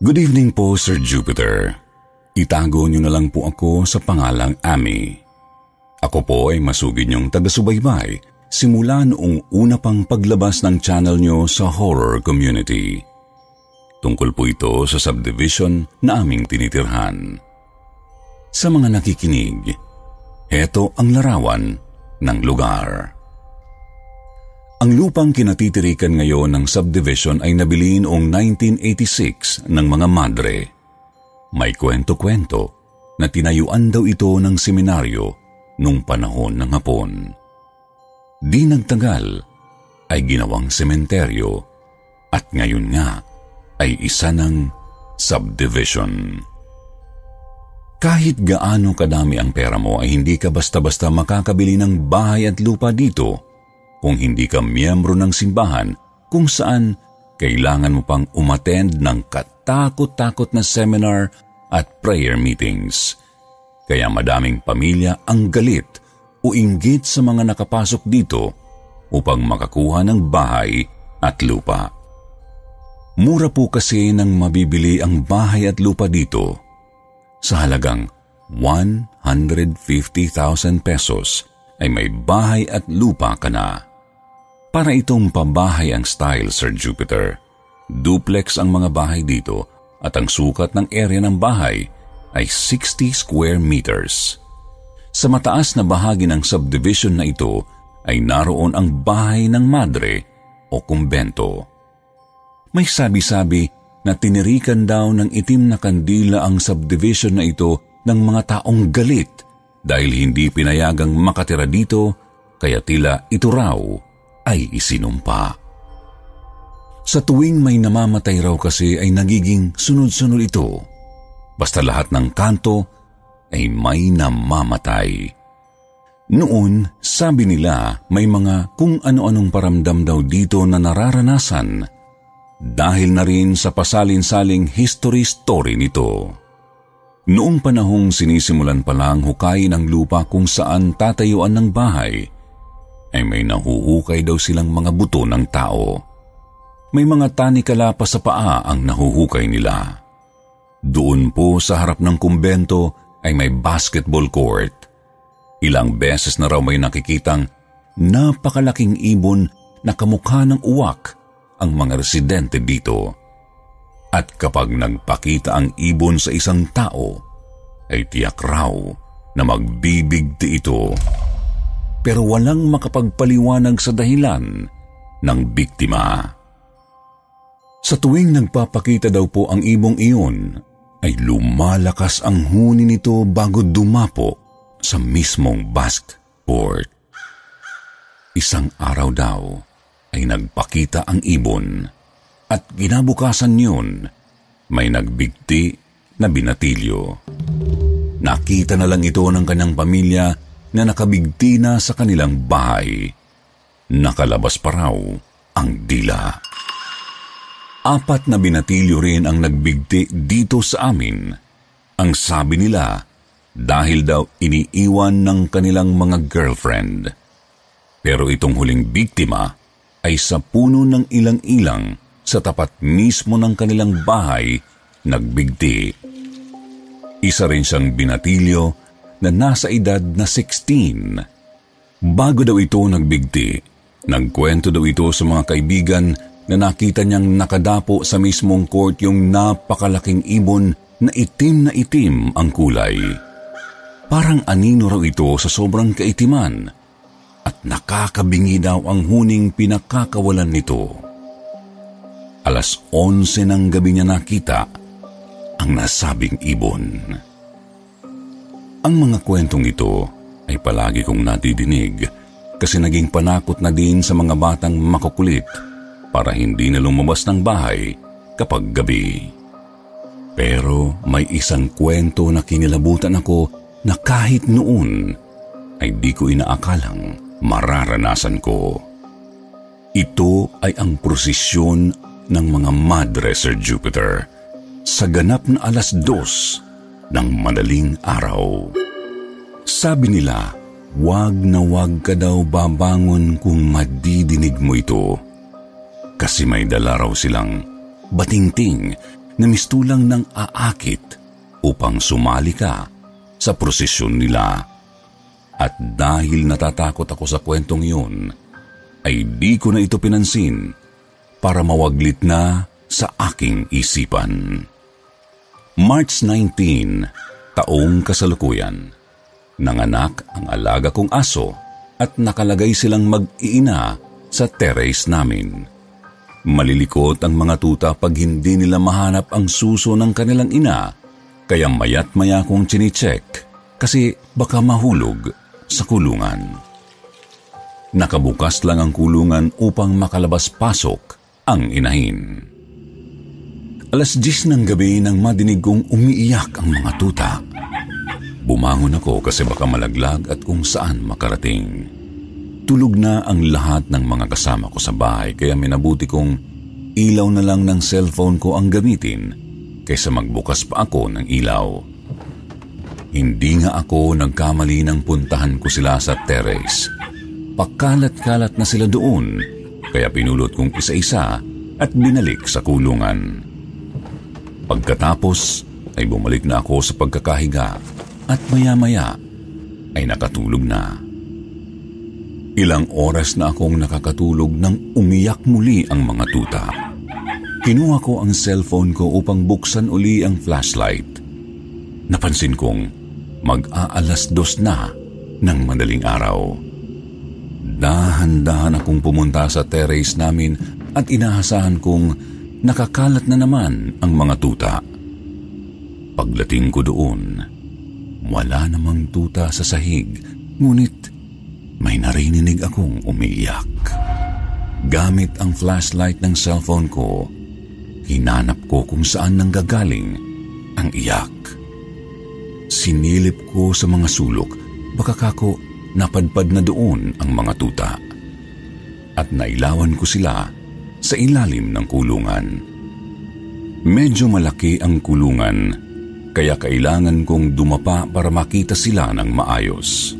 Good evening po, Sir Jupiter. Itago niyo na lang po ako sa pangalang Amy. Ako po ay masugid niyong taga-subaybay simula noong una pang paglabas ng channel niyo sa horror community. Tungkol po ito sa subdivision na aming tinitirhan. Sa mga nakikinig, heto ang larawan ng lugar. Ang lupang kinatitirikan ngayon ng subdivision ay nabili noong 1986 ng mga madre. May kwento-kwento na tinayuan daw ito ng seminaryo nung panahon ng hapon. Di nagtagal ay ginawang sementeryo at ngayon nga ay isa ng subdivision. Kahit gaano kadami ang pera mo ay hindi ka basta-basta makakabili ng bahay at lupa dito kung hindi ka miyembro ng simbahan kung saan kailangan mo pang umattend ng katakot-takot na seminar at prayer meetings. Kaya madaming pamilya ang galit o inggit sa mga nakapasok dito upang makakuha ng bahay at lupa. Mura po kasi nang mabibili ang bahay at lupa dito sa halagang 150,000 pesos ay may bahay at lupa ka na. Para itong pabahay ang style, Sir Jupiter. Duplex ang mga bahay dito at ang sukat ng area ng bahay ay 60 square meters. Sa mataas na bahagi ng subdivision na ito ay naroon ang bahay ng madre o kumbento. May sabi-sabi na tinirikan daw ng itim na kandila ang subdivision na ito ng mga taong galit dahil hindi pinayagang makatira dito kaya tila ito raw ay isinumpa. Sa tuwing may namamatay raw kasi ay nagiging sunod-sunod ito. Basta lahat ng kanto ay may namamatay. Noon, sabi nila may mga kung ano-anong paramdam daw dito na nararanasan dahil na rin sa pasalin-saling history story nito. Noong panahong sinisimulan pa lang hukayin ang lupa kung saan tatayuan ng bahay – ay may nahuhukay daw silang mga buto ng tao. May mga tanikala pa sa paa ang nahuhukay nila. Doon po sa harap ng kumbento ay may basketball court. Ilang beses na raw may nakikitang napakalaking ibon na kamukha ng uwak ang mga residente dito. At kapag nagpakita ang ibon sa isang tao, ay tiyak raw na magbibigti ito pero walang makapagpaliwanag sa dahilan ng biktima. Sa tuwing nagpapakita daw po ang ibong iyon, ay lumalakas ang huni nito bago dumapo sa mismong basketboard. Isang araw daw ay nagpakita ang ibon at ginabukasan yun may nagbigti na binatilyo. Nakita na lang ito ng kanyang pamilya na nakabigti na sa kanilang bahay. Nakalabas pa raw ang dila. Apat na binatilyo rin ang nagbigti dito sa amin. Ang sabi nila, dahil daw iniiwan ng kanilang mga girlfriend. Pero itong huling biktima ay sa puno ng ilang-ilang sa tapat mismo ng kanilang bahay nagbigti. Isa rin siyang binatilyo na nasa edad na 16. Bago daw ito nagbigti, nagkwento daw ito sa mga kaibigan na nakita niyang nakadapo sa mismong court yung napakalaking ibon na itim na itim ang kulay. Parang anino raw ito sa sobrang kaitiman at nakakabingi daw ang huning pinakakawalan nito. Alas 11 ng gabi niya nakita ang nasabing ibon. Ang mga kwentong ito ay palagi kong nadidinig kasi naging panakot na din sa mga batang makukulit para hindi na lumabas ng bahay kapag gabi. Pero may isang kwento na kinilabutan ako na kahit noon ay di ko inaakalang mararanasan ko. Ito ay ang prosesyon ng mga Madre Sir Jupiter sa ganap na alas dos ng madaling araw. Sabi nila, Huwag na huwag ka daw babangon kung madidinig mo ito. Kasi may dala raw silang batingting na mistulang ng aakit upang sumali ka sa prosesyon nila. At dahil natatakot ako sa kwentong iyon, ay di ko na ito pinansin para mawaglit na sa aking isipan. March 19, taong kasalukuyan nanganak ang alaga kong aso at nakalagay silang mag-iina sa terrace namin. Malilikot ang mga tuta pag hindi nila mahanap ang suso ng kanilang ina, kaya mayat maya kong chinecheck kasi baka mahulog sa kulungan. Nakabukas lang ang kulungan upang makalabas-pasok ang inahin. Alas 10 ng gabi nang madinig kong umiiyak ang mga tuta. Bumangon ako kasi baka malaglag at kung saan makarating. Tulog na ang lahat ng mga kasama ko sa bahay kaya minabuti kong ilaw na lang ng cellphone ko ang gamitin kaysa magbukas pa ako ng ilaw. Hindi nga ako nagkamali ng puntahan ko sila sa terrace. Pakalat-kalat na sila doon kaya pinulot kong isa-isa at binalik sa kulungan. Pagkatapos ay bumalik na ako sa pagkakahiga at maya-maya ay nakatulog na. Ilang oras na akong nakakatulog nang umiyak muli ang mga tuta. Kinuha ko ang cellphone ko upang buksan uli ang flashlight. Napansin kong mag-aalas dos na ng madaling araw. Dahan-dahan akong pumunta sa terrace namin at inahasahan kong nakakalat na naman ang mga tuta. Pagdating ko doon, wala namang tuta sa sahig, ngunit may narinig akong umiiyak. Gamit ang flashlight ng cellphone ko, hinanap ko kung saan nanggagaling ang iyak. Sinilip ko sa mga sulok, baka kako napadpad na doon ang mga tuta. At nailawan ko sila sa ilalim ng kulungan. Medyo malaki ang kulungan kaya kailangan kong dumapa para makita sila ng maayos.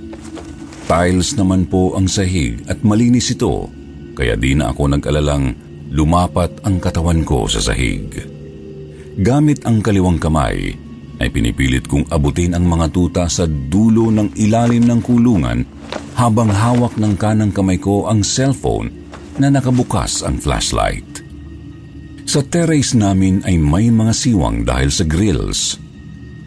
Tiles naman po ang sahig at malinis ito, kaya di na ako nag-alalang lumapat ang katawan ko sa sahig. Gamit ang kaliwang kamay, ay pinipilit kong abutin ang mga tuta sa dulo ng ilalim ng kulungan habang hawak ng kanang kamay ko ang cellphone na nakabukas ang flashlight. Sa terrace namin ay may mga siwang dahil sa grills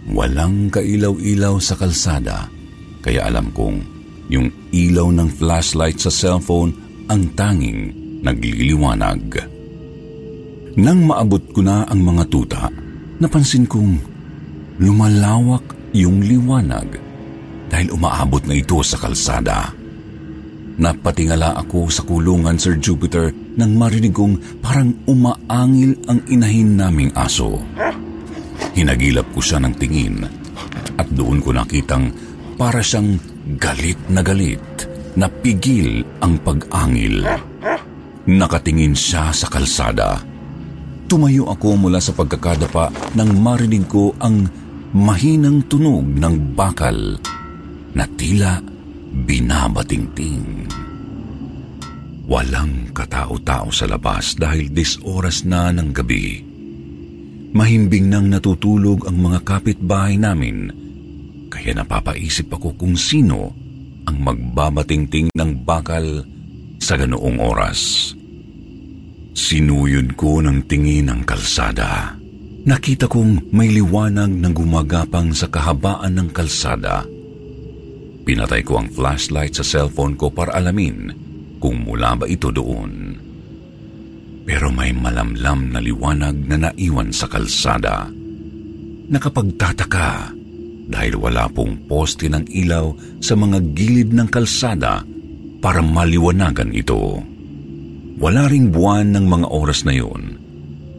Walang kailaw-ilaw sa kalsada, kaya alam kong yung ilaw ng flashlight sa cellphone ang tanging nagliliwanag. Nang maabot ko na ang mga tuta, napansin kong lumalawak yung liwanag dahil umaabot na ito sa kalsada. Napatingala ako sa kulungan, Sir Jupiter, nang marinig kong parang umaangil ang inahin naming aso. Hinagilap ko siya ng tingin at doon ko nakitang para siyang galit na galit na pigil ang pag-angil. Nakatingin siya sa kalsada. Tumayo ako mula sa pagkakadapa nang marinig ko ang mahinang tunog ng bakal na tila binabatingting. Walang katao-tao sa labas dahil dis oras na ng gabi. Mahimbing nang natutulog ang mga kapitbahay namin, kaya napapaisip ako kung sino ang magbabatingting ng bakal sa ganoong oras. Sinuyod ko ng tingin ang kalsada. Nakita kong may liwanag na gumagapang sa kahabaan ng kalsada. Pinatay ko ang flashlight sa cellphone ko para alamin kung mula ba ito doon. Pero may malamlam na liwanag na naiwan sa kalsada. Nakapagtataka dahil wala pong poste ng ilaw sa mga gilid ng kalsada para maliwanagan ito. Wala ring buwan ng mga oras na yun,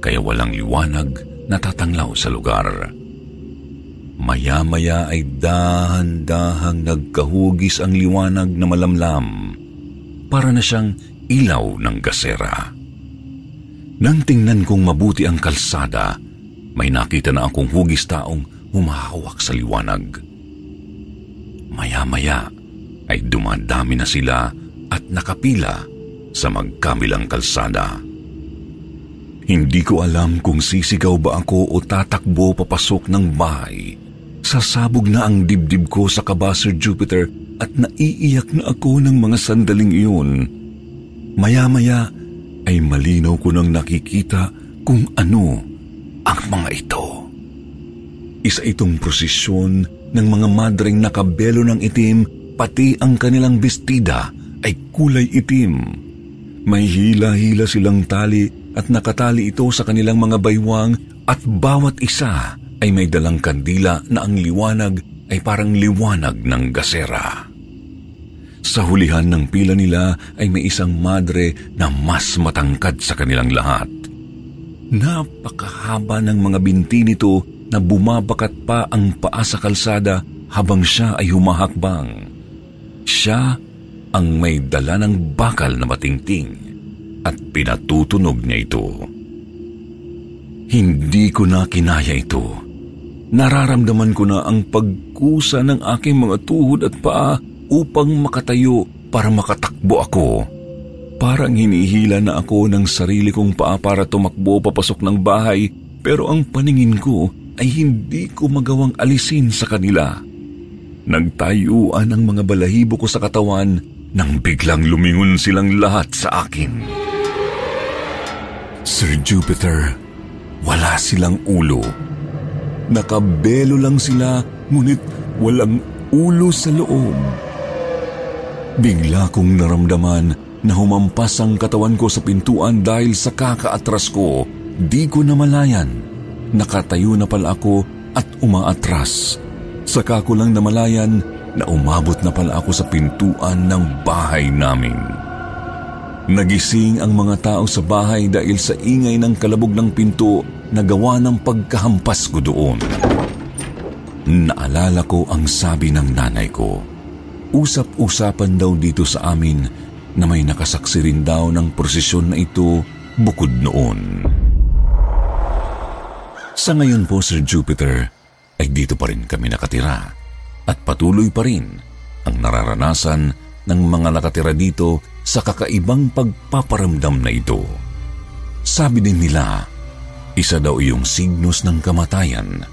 kaya walang liwanag na tatanglaw sa lugar. Maya-maya ay dahan-dahang nagkahugis ang liwanag na malamlam para na siyang ilaw ng gasera. Nang tingnan kong mabuti ang kalsada, may nakita na akong hugis taong humahawak sa liwanag. Maya-maya ay dumadami na sila at nakapila sa magkabilang kalsada. Hindi ko alam kung sisigaw ba ako o tatakbo papasok ng bahay. Sasabog na ang dibdib ko sa kaba, Jupiter, at naiiyak na ako ng mga sandaling iyon. Maya-maya ay malinaw ko nang nakikita kung ano ang mga ito. Isa itong prosesyon ng mga madreng nakabelo ng itim, pati ang kanilang bestida ay kulay itim. May hila-hila silang tali at nakatali ito sa kanilang mga baywang at bawat isa ay may dalang kandila na ang liwanag ay parang liwanag ng gasera. Sa hulihan ng pila nila ay may isang madre na mas matangkad sa kanilang lahat. Napakahaba ng mga binti nito na bumabakat pa ang paa sa kalsada habang siya ay humahakbang. Siya ang may dala ng bakal na matingting at pinatutunog niya ito. Hindi ko na kinaya ito. Nararamdaman ko na ang pagkusa ng aking mga tuhod at paa upang makatayo para makatakbo ako. Parang hinihila na ako ng sarili kong paa para tumakbo papasok ng bahay pero ang paningin ko ay hindi ko magawang alisin sa kanila. Nagtayuan ang mga balahibo ko sa katawan nang biglang lumingon silang lahat sa akin. Sir Jupiter, wala silang ulo. Nakabelo lang sila ngunit walang ulo sa loob. Bigla kong naramdaman na humampas ang katawan ko sa pintuan dahil sa kakaatras ko. Di ko namalayan. Nakatayo na pala ako at umaatras. Saka ko lang namalayan na umabot na pala ako sa pintuan ng bahay namin. Nagising ang mga tao sa bahay dahil sa ingay ng kalabog ng pinto na gawa ng pagkahampas ko doon. Naalala ko ang sabi ng nanay ko usap-usapan daw dito sa amin na may nakasaksi rin daw ng prosesyon na ito bukod noon. Sa ngayon po, Sir Jupiter, ay dito pa rin kami nakatira at patuloy pa rin ang nararanasan ng mga nakatira dito sa kakaibang pagpaparamdam na ito. Sabi din nila, isa daw iyong signos ng kamatayan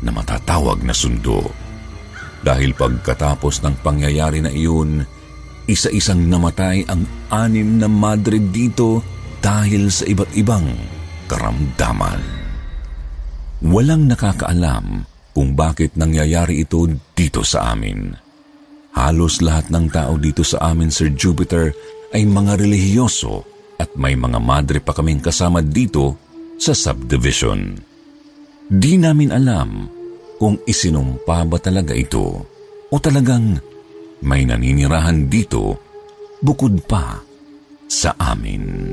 na matatawag na sundo. Dahil pagkatapos ng pangyayari na iyon, isa-isang namatay ang anim na madre dito dahil sa iba't ibang karamdaman. Walang nakakaalam kung bakit nangyayari ito dito sa amin. Halos lahat ng tao dito sa amin, Sir Jupiter, ay mga relihiyoso at may mga madre pa kaming kasama dito sa subdivision. Di namin alam kung isinumpa ba talaga ito o talagang may naninirahan dito bukod pa sa amin.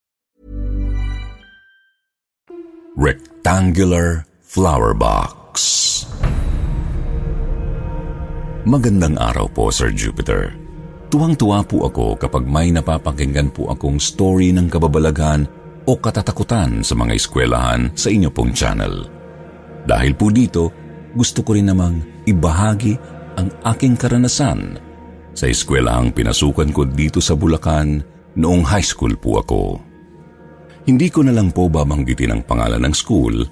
Rectangular Flower Box Magandang araw po, Sir Jupiter. Tuwang-tuwa po ako kapag may napapakinggan po akong story ng kababalaghan o katatakutan sa mga eskwelahan sa inyo pong channel. Dahil po dito, gusto ko rin namang ibahagi ang aking karanasan sa eskwelahang pinasukan ko dito sa Bulacan noong high school po ako. Hindi ko na lang po babanggitin ang pangalan ng school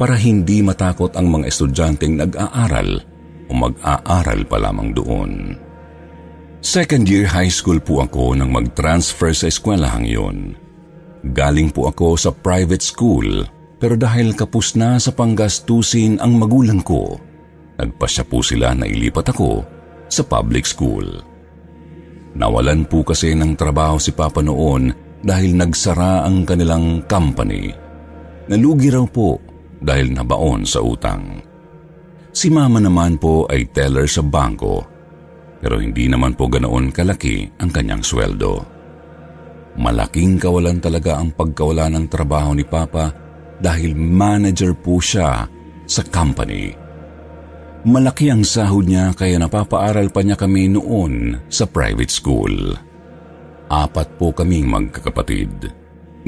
para hindi matakot ang mga estudyanteng nag-aaral o mag-aaral pa lamang doon. Second year high school po ako nang mag-transfer sa eskwelahang yon. Galing po ako sa private school pero dahil kapus na sa panggastusin ang magulang ko, nagpasya po sila na ilipat ako sa public school. Nawalan po kasi ng trabaho si Papa noon dahil nagsara ang kanilang company. Nalugi raw po dahil nabaon sa utang. Si mama naman po ay teller sa bangko pero hindi naman po ganoon kalaki ang kanyang sweldo. Malaking kawalan talaga ang pagkawala ng trabaho ni Papa dahil manager po siya sa company. Malaki ang sahod niya kaya napapaaral pa niya kami noon sa private school. Apat po kaming magkakapatid.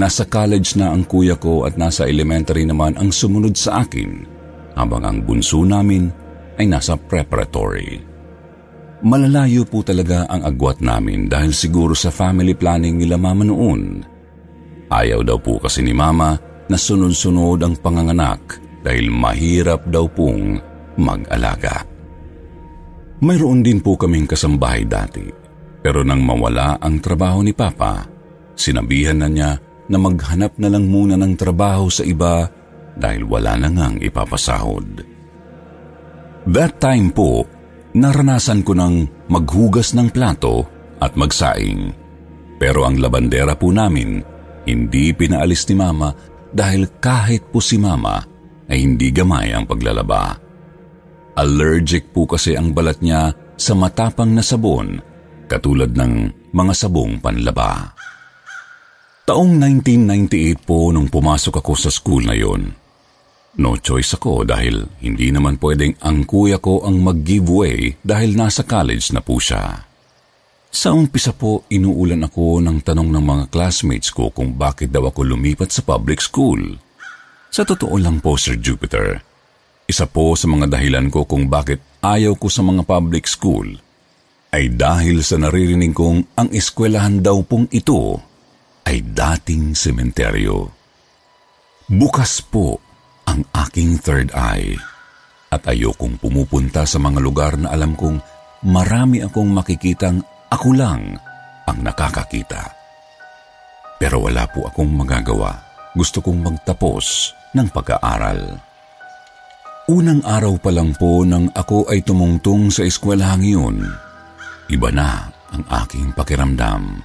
Nasa college na ang kuya ko at nasa elementary naman ang sumunod sa akin habang ang bunso namin ay nasa preparatory. Malalayo po talaga ang agwat namin dahil siguro sa family planning nila mama noon. Ayaw daw po kasi ni mama na sunod-sunod ang panganganak dahil mahirap daw pong mag-alaga. Mayroon din po kaming kasambahay dati pero nang mawala ang trabaho ni Papa, sinabihan na niya na maghanap na lang muna ng trabaho sa iba dahil wala na ngang ipapasahod. That time po, naranasan ko ng maghugas ng plato at magsaing. Pero ang labandera po namin, hindi pinaalis ni Mama dahil kahit po si Mama ay hindi gamay ang paglalaba. Allergic po kasi ang balat niya sa matapang na sabon katulad ng mga sabong panlaba. Taong 1998 po nung pumasok ako sa school na yon. No choice ako dahil hindi naman pwedeng ang kuya ko ang mag-giveaway dahil nasa college na po siya. Sa umpisa po, inuulan ako ng tanong ng mga classmates ko kung bakit daw ako lumipat sa public school. Sa totoo lang po, Sir Jupiter, isa po sa mga dahilan ko kung bakit ayaw ko sa mga public school ay dahil sa naririnig kong ang eskwelahan daw pong ito ay dating sementeryo. Bukas po ang aking third eye at ayokong pumupunta sa mga lugar na alam kong marami akong makikitang ako lang ang nakakakita. Pero wala po akong magagawa. Gusto kong magtapos ng pag-aaral. Unang araw pa lang po nang ako ay tumungtong sa eskwelahang yun, iba na ang aking pakiramdam.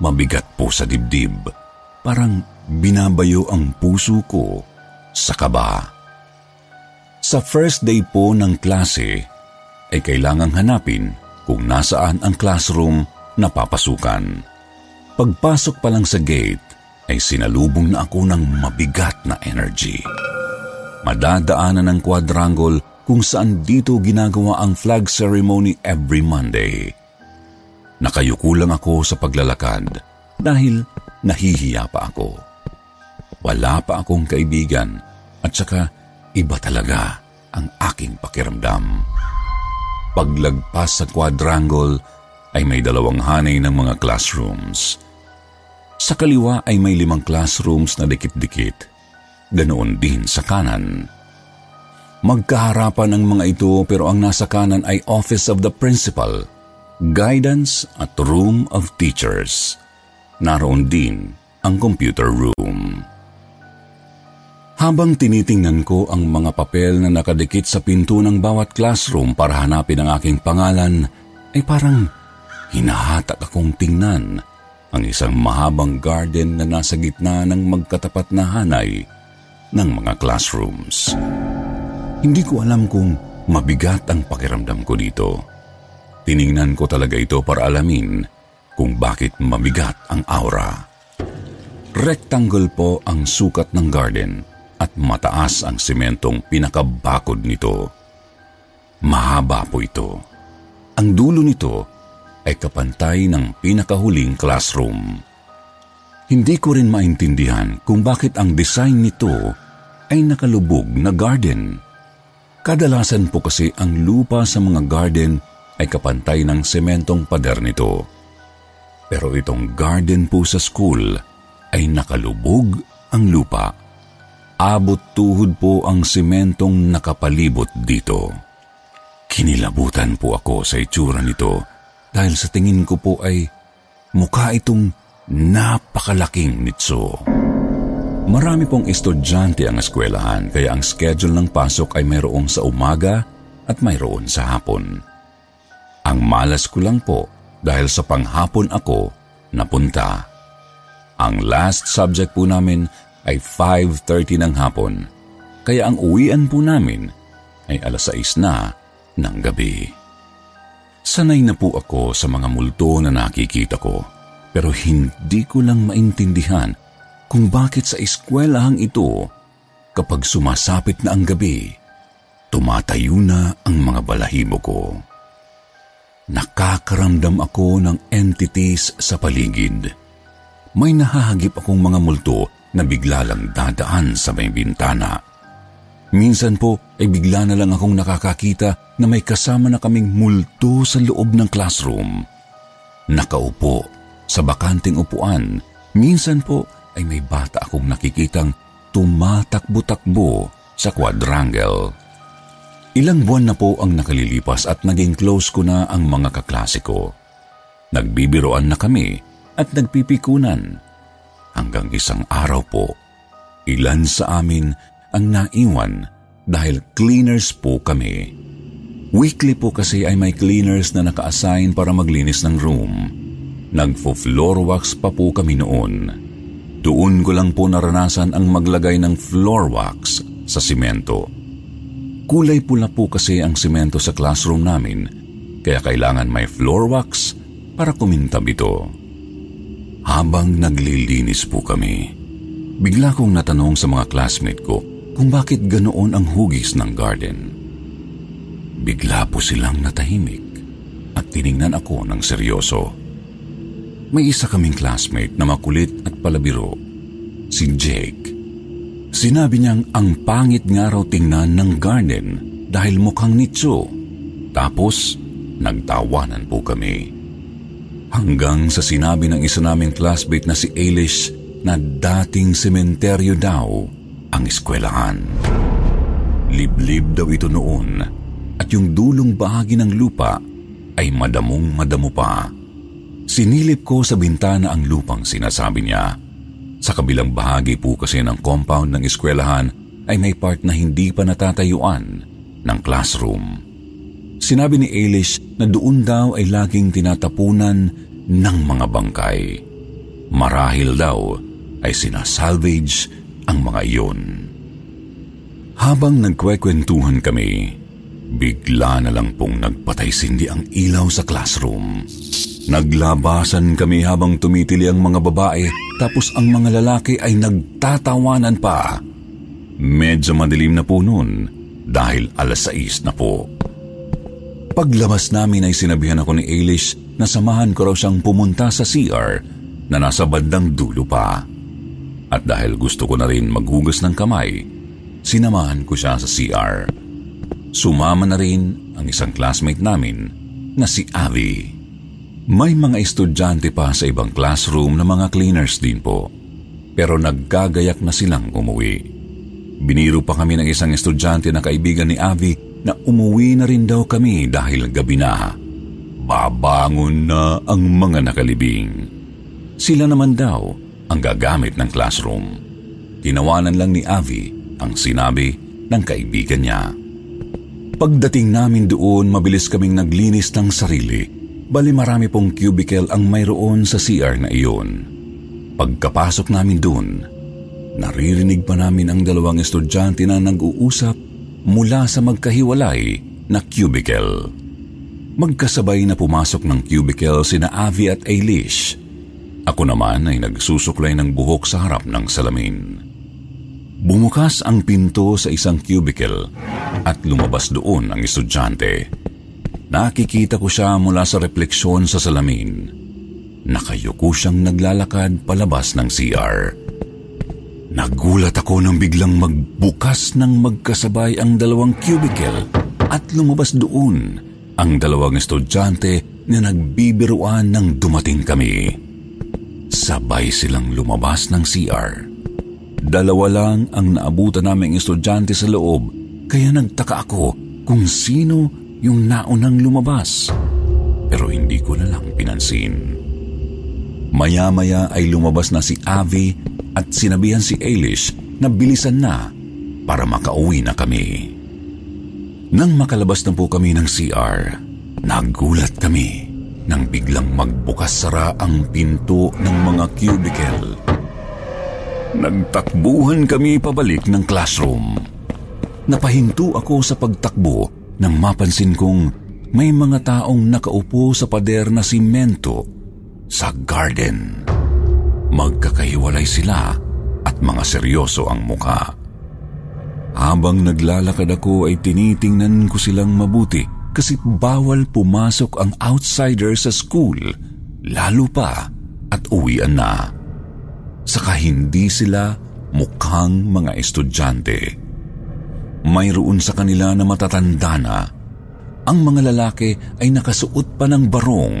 Mabigat po sa dibdib. Parang binabayo ang puso ko sa kaba. Sa first day po ng klase, ay kailangang hanapin kung nasaan ang classroom na papasukan. Pagpasok pa lang sa gate, ay sinalubong na ako ng mabigat na energy. Madadaanan ng quadrangle kung saan dito ginagawa ang flag ceremony every Monday. Nakayuko lang ako sa paglalakad dahil nahihiya pa ako. Wala pa akong kaibigan at saka iba talaga ang aking pakiramdam. Paglagpas sa quadrangle ay may dalawang hanay ng mga classrooms. Sa kaliwa ay may limang classrooms na dikit-dikit. Ganoon din sa kanan. Magkaharapan ang mga ito pero ang nasa kanan ay Office of the Principal, Guidance at Room of Teachers. Naroon din ang computer room. Habang tinitingnan ko ang mga papel na nakadikit sa pinto ng bawat classroom para hanapin ang aking pangalan, ay parang hinahatak akong tingnan ang isang mahabang garden na nasa gitna ng magkatapat na hanay ng mga classrooms. Hindi ko alam kung mabigat ang pakiramdam ko dito. Tiningnan ko talaga ito para alamin kung bakit mabigat ang aura. Rectangle po ang sukat ng garden at mataas ang sementong pinakabakod nito. Mahaba po ito Ang dulo nito ay kapantay ng pinakahuling classroom. Hindi ko rin maintindihan kung bakit ang design nito ay nakalubog na garden. Kadalasan po kasi ang lupa sa mga garden ay kapantay ng sementong pader nito. Pero itong garden po sa school ay nakalubog ang lupa. Abot tuhod po ang sementong nakapalibot dito. Kinilabutan po ako sa itsura nito dahil sa tingin ko po ay mukha itong napakalaking nitso. Marami pong estudyante ang eskwelahan kaya ang schedule ng pasok ay mayroong sa umaga at mayroon sa hapon. Ang malas ko lang po dahil sa panghapon ako napunta. Ang last subject po namin ay 5.30 ng hapon, kaya ang uwian po namin ay alas 6 na ng gabi. Sanay na po ako sa mga multo na nakikita ko, pero hindi ko lang maintindihan kung bakit sa eskwelahang ito, kapag sumasapit na ang gabi, tumatayo na ang mga balahibo ko. Nakakaramdam ako ng entities sa paligid. May nahahagip akong mga multo na bigla lang dadaan sa may bintana. Minsan po ay bigla na lang akong nakakakita na may kasama na kaming multo sa loob ng classroom. Nakaupo sa bakanting upuan, minsan po ay may bata akong nakikitang tumatakbo-takbo sa quadrangle. Ilang buwan na po ang nakalilipas at naging close ko na ang mga kaklase ko. Nagbibiroan na kami at nagpipikunan. Hanggang isang araw po, ilan sa amin ang naiwan dahil cleaners po kami. Weekly po kasi ay may cleaners na naka-assign para maglinis ng room. Nagfo-floor wax pa po kami noon. Doon ko lang po naranasan ang maglagay ng floor wax sa simento. Kulay pula po kasi ang simento sa classroom namin, kaya kailangan may floor wax para kumintab ito. Habang naglilinis po kami, bigla kong natanong sa mga classmate ko kung bakit ganoon ang hugis ng garden. Bigla po silang natahimik at tiningnan ako ng seryoso. May isa kaming classmate na makulit at palabiro, si Jake. Sinabi niyang ang pangit nga raw tingnan ng garden dahil mukhang nitso. Tapos, nagtawanan po kami. Hanggang sa sinabi ng isa naming classmate na si Alice na dating sementeryo daw ang eskwelahan. Liblib daw ito noon at yung dulong bahagi ng lupa ay madamong madamo pa. Sinilip ko sa bintana ang lupang sinasabi niya. Sa kabilang bahagi po kasi ng compound ng eskwelahan ay may part na hindi pa natatayuan ng classroom. Sinabi ni Eilish na doon daw ay laging tinatapunan ng mga bangkay. Marahil daw ay sinasalvage ang mga iyon. Habang nagkwekwentuhan kami, bigla na lang pong nagpatay sindi ang ilaw sa classroom. Naglabasan kami habang tumitili ang mga babae tapos ang mga lalaki ay nagtatawanan pa. Medyo madilim na po noon dahil alas 6 na po. Paglabas namin ay sinabihan ako ni Eilish na samahan ko raw siyang pumunta sa CR na nasa bandang dulo pa. At dahil gusto ko na rin maghugas ng kamay, sinamahan ko siya sa CR. Sumama na rin ang isang classmate namin na si Avi. May mga estudyante pa sa ibang classroom na mga cleaners din po. Pero nagkagayak na silang umuwi. Biniro pa kami ng isang estudyante na kaibigan ni Avi na umuwi na rin daw kami dahil gabi na. Babangon na ang mga nakalibing. Sila naman daw ang gagamit ng classroom. Tinawanan lang ni Avi ang sinabi ng kaibigan niya. Pagdating namin doon, mabilis kaming naglinis ng sarili Bali marami pong cubicle ang mayroon sa CR na iyon. Pagkapasok namin doon, naririnig pa namin ang dalawang estudyante na nag-uusap mula sa magkahiwalay na cubicle. Magkasabay na pumasok ng cubicle sina Avi at Ailish. Ako naman ay nagsusuklay ng buhok sa harap ng salamin. Bumukas ang pinto sa isang cubicle at lumabas doon ang estudyante. Nakikita ko siya mula sa refleksyon sa salamin. Nakayuko siyang naglalakad palabas ng CR. Nagulat ako nang biglang magbukas ng magkasabay ang dalawang cubicle at lumabas doon ang dalawang estudyante na nagbibiruan nang dumating kami. Sabay silang lumabas ng CR. Dalawa lang ang naabutan naming estudyante sa loob kaya nagtaka ako kung sino yung naunang lumabas. Pero hindi ko na lang pinansin. Maya-maya ay lumabas na si Avi at sinabihan si Eilish na bilisan na para makauwi na kami. Nang makalabas na po kami ng CR, nagulat kami nang biglang magbukas-sara ang pinto ng mga cubicle. Nagtakbuhan kami pabalik ng classroom. Napahinto ako sa pagtakbo nang mapansin kong may mga taong nakaupo sa pader na simento sa garden. Magkakahiwalay sila at mga seryoso ang mukha. Habang naglalakad ako ay tinitingnan ko silang mabuti kasi bawal pumasok ang outsider sa school, lalo pa at uwian na saka hindi sila mukhang mga estudyante. Mayroon sa kanila na matatanda na. Ang mga lalaki ay nakasuot pa ng barong.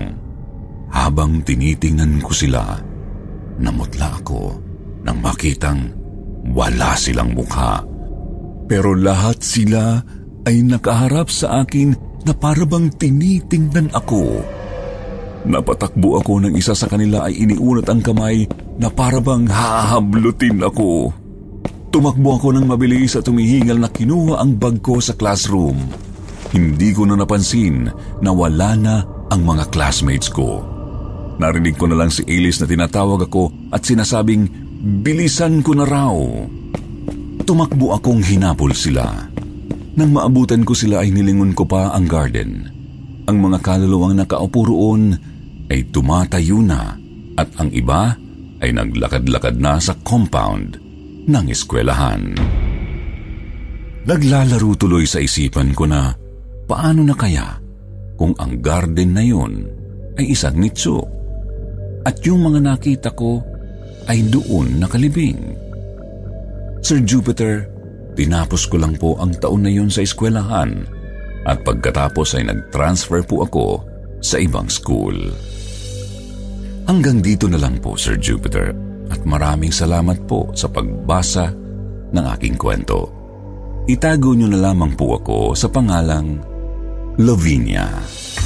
Habang tinitingnan ko sila, namutla ako nang makitang wala silang mukha. Pero lahat sila ay nakaharap sa akin na parabang tinitingnan ako. Napatakbo ako ng isa sa kanila ay iniunat ang kamay na parabang hahablutin ako. Tumakbo ako ng mabilis at tumihingal na kinuha ang bag ko sa classroom. Hindi ko na napansin na wala na ang mga classmates ko. Narinig ko na lang si Alice na tinatawag ako at sinasabing bilisan ko na raw. Tumakbo akong hinapol sila. Nang maabutan ko sila ay nilingon ko pa ang garden. Ang mga kaluluwang nakaupo roon ay tumatayo na at ang iba ay naglakad-lakad na sa compound ng eskwelahan. Naglalaro tuloy sa isipan ko na paano na kaya kung ang garden na yun ay isang nitso at yung mga nakita ko ay doon nakalibing. Sir Jupiter, tinapos ko lang po ang taon na yun sa eskwelahan at pagkatapos ay nag-transfer po ako sa ibang school. Hanggang dito na lang po, Sir Jupiter, maraming salamat po sa pagbasa ng aking kwento. Itago niyo na lamang po ako sa pangalang Lavinia. Lavinia.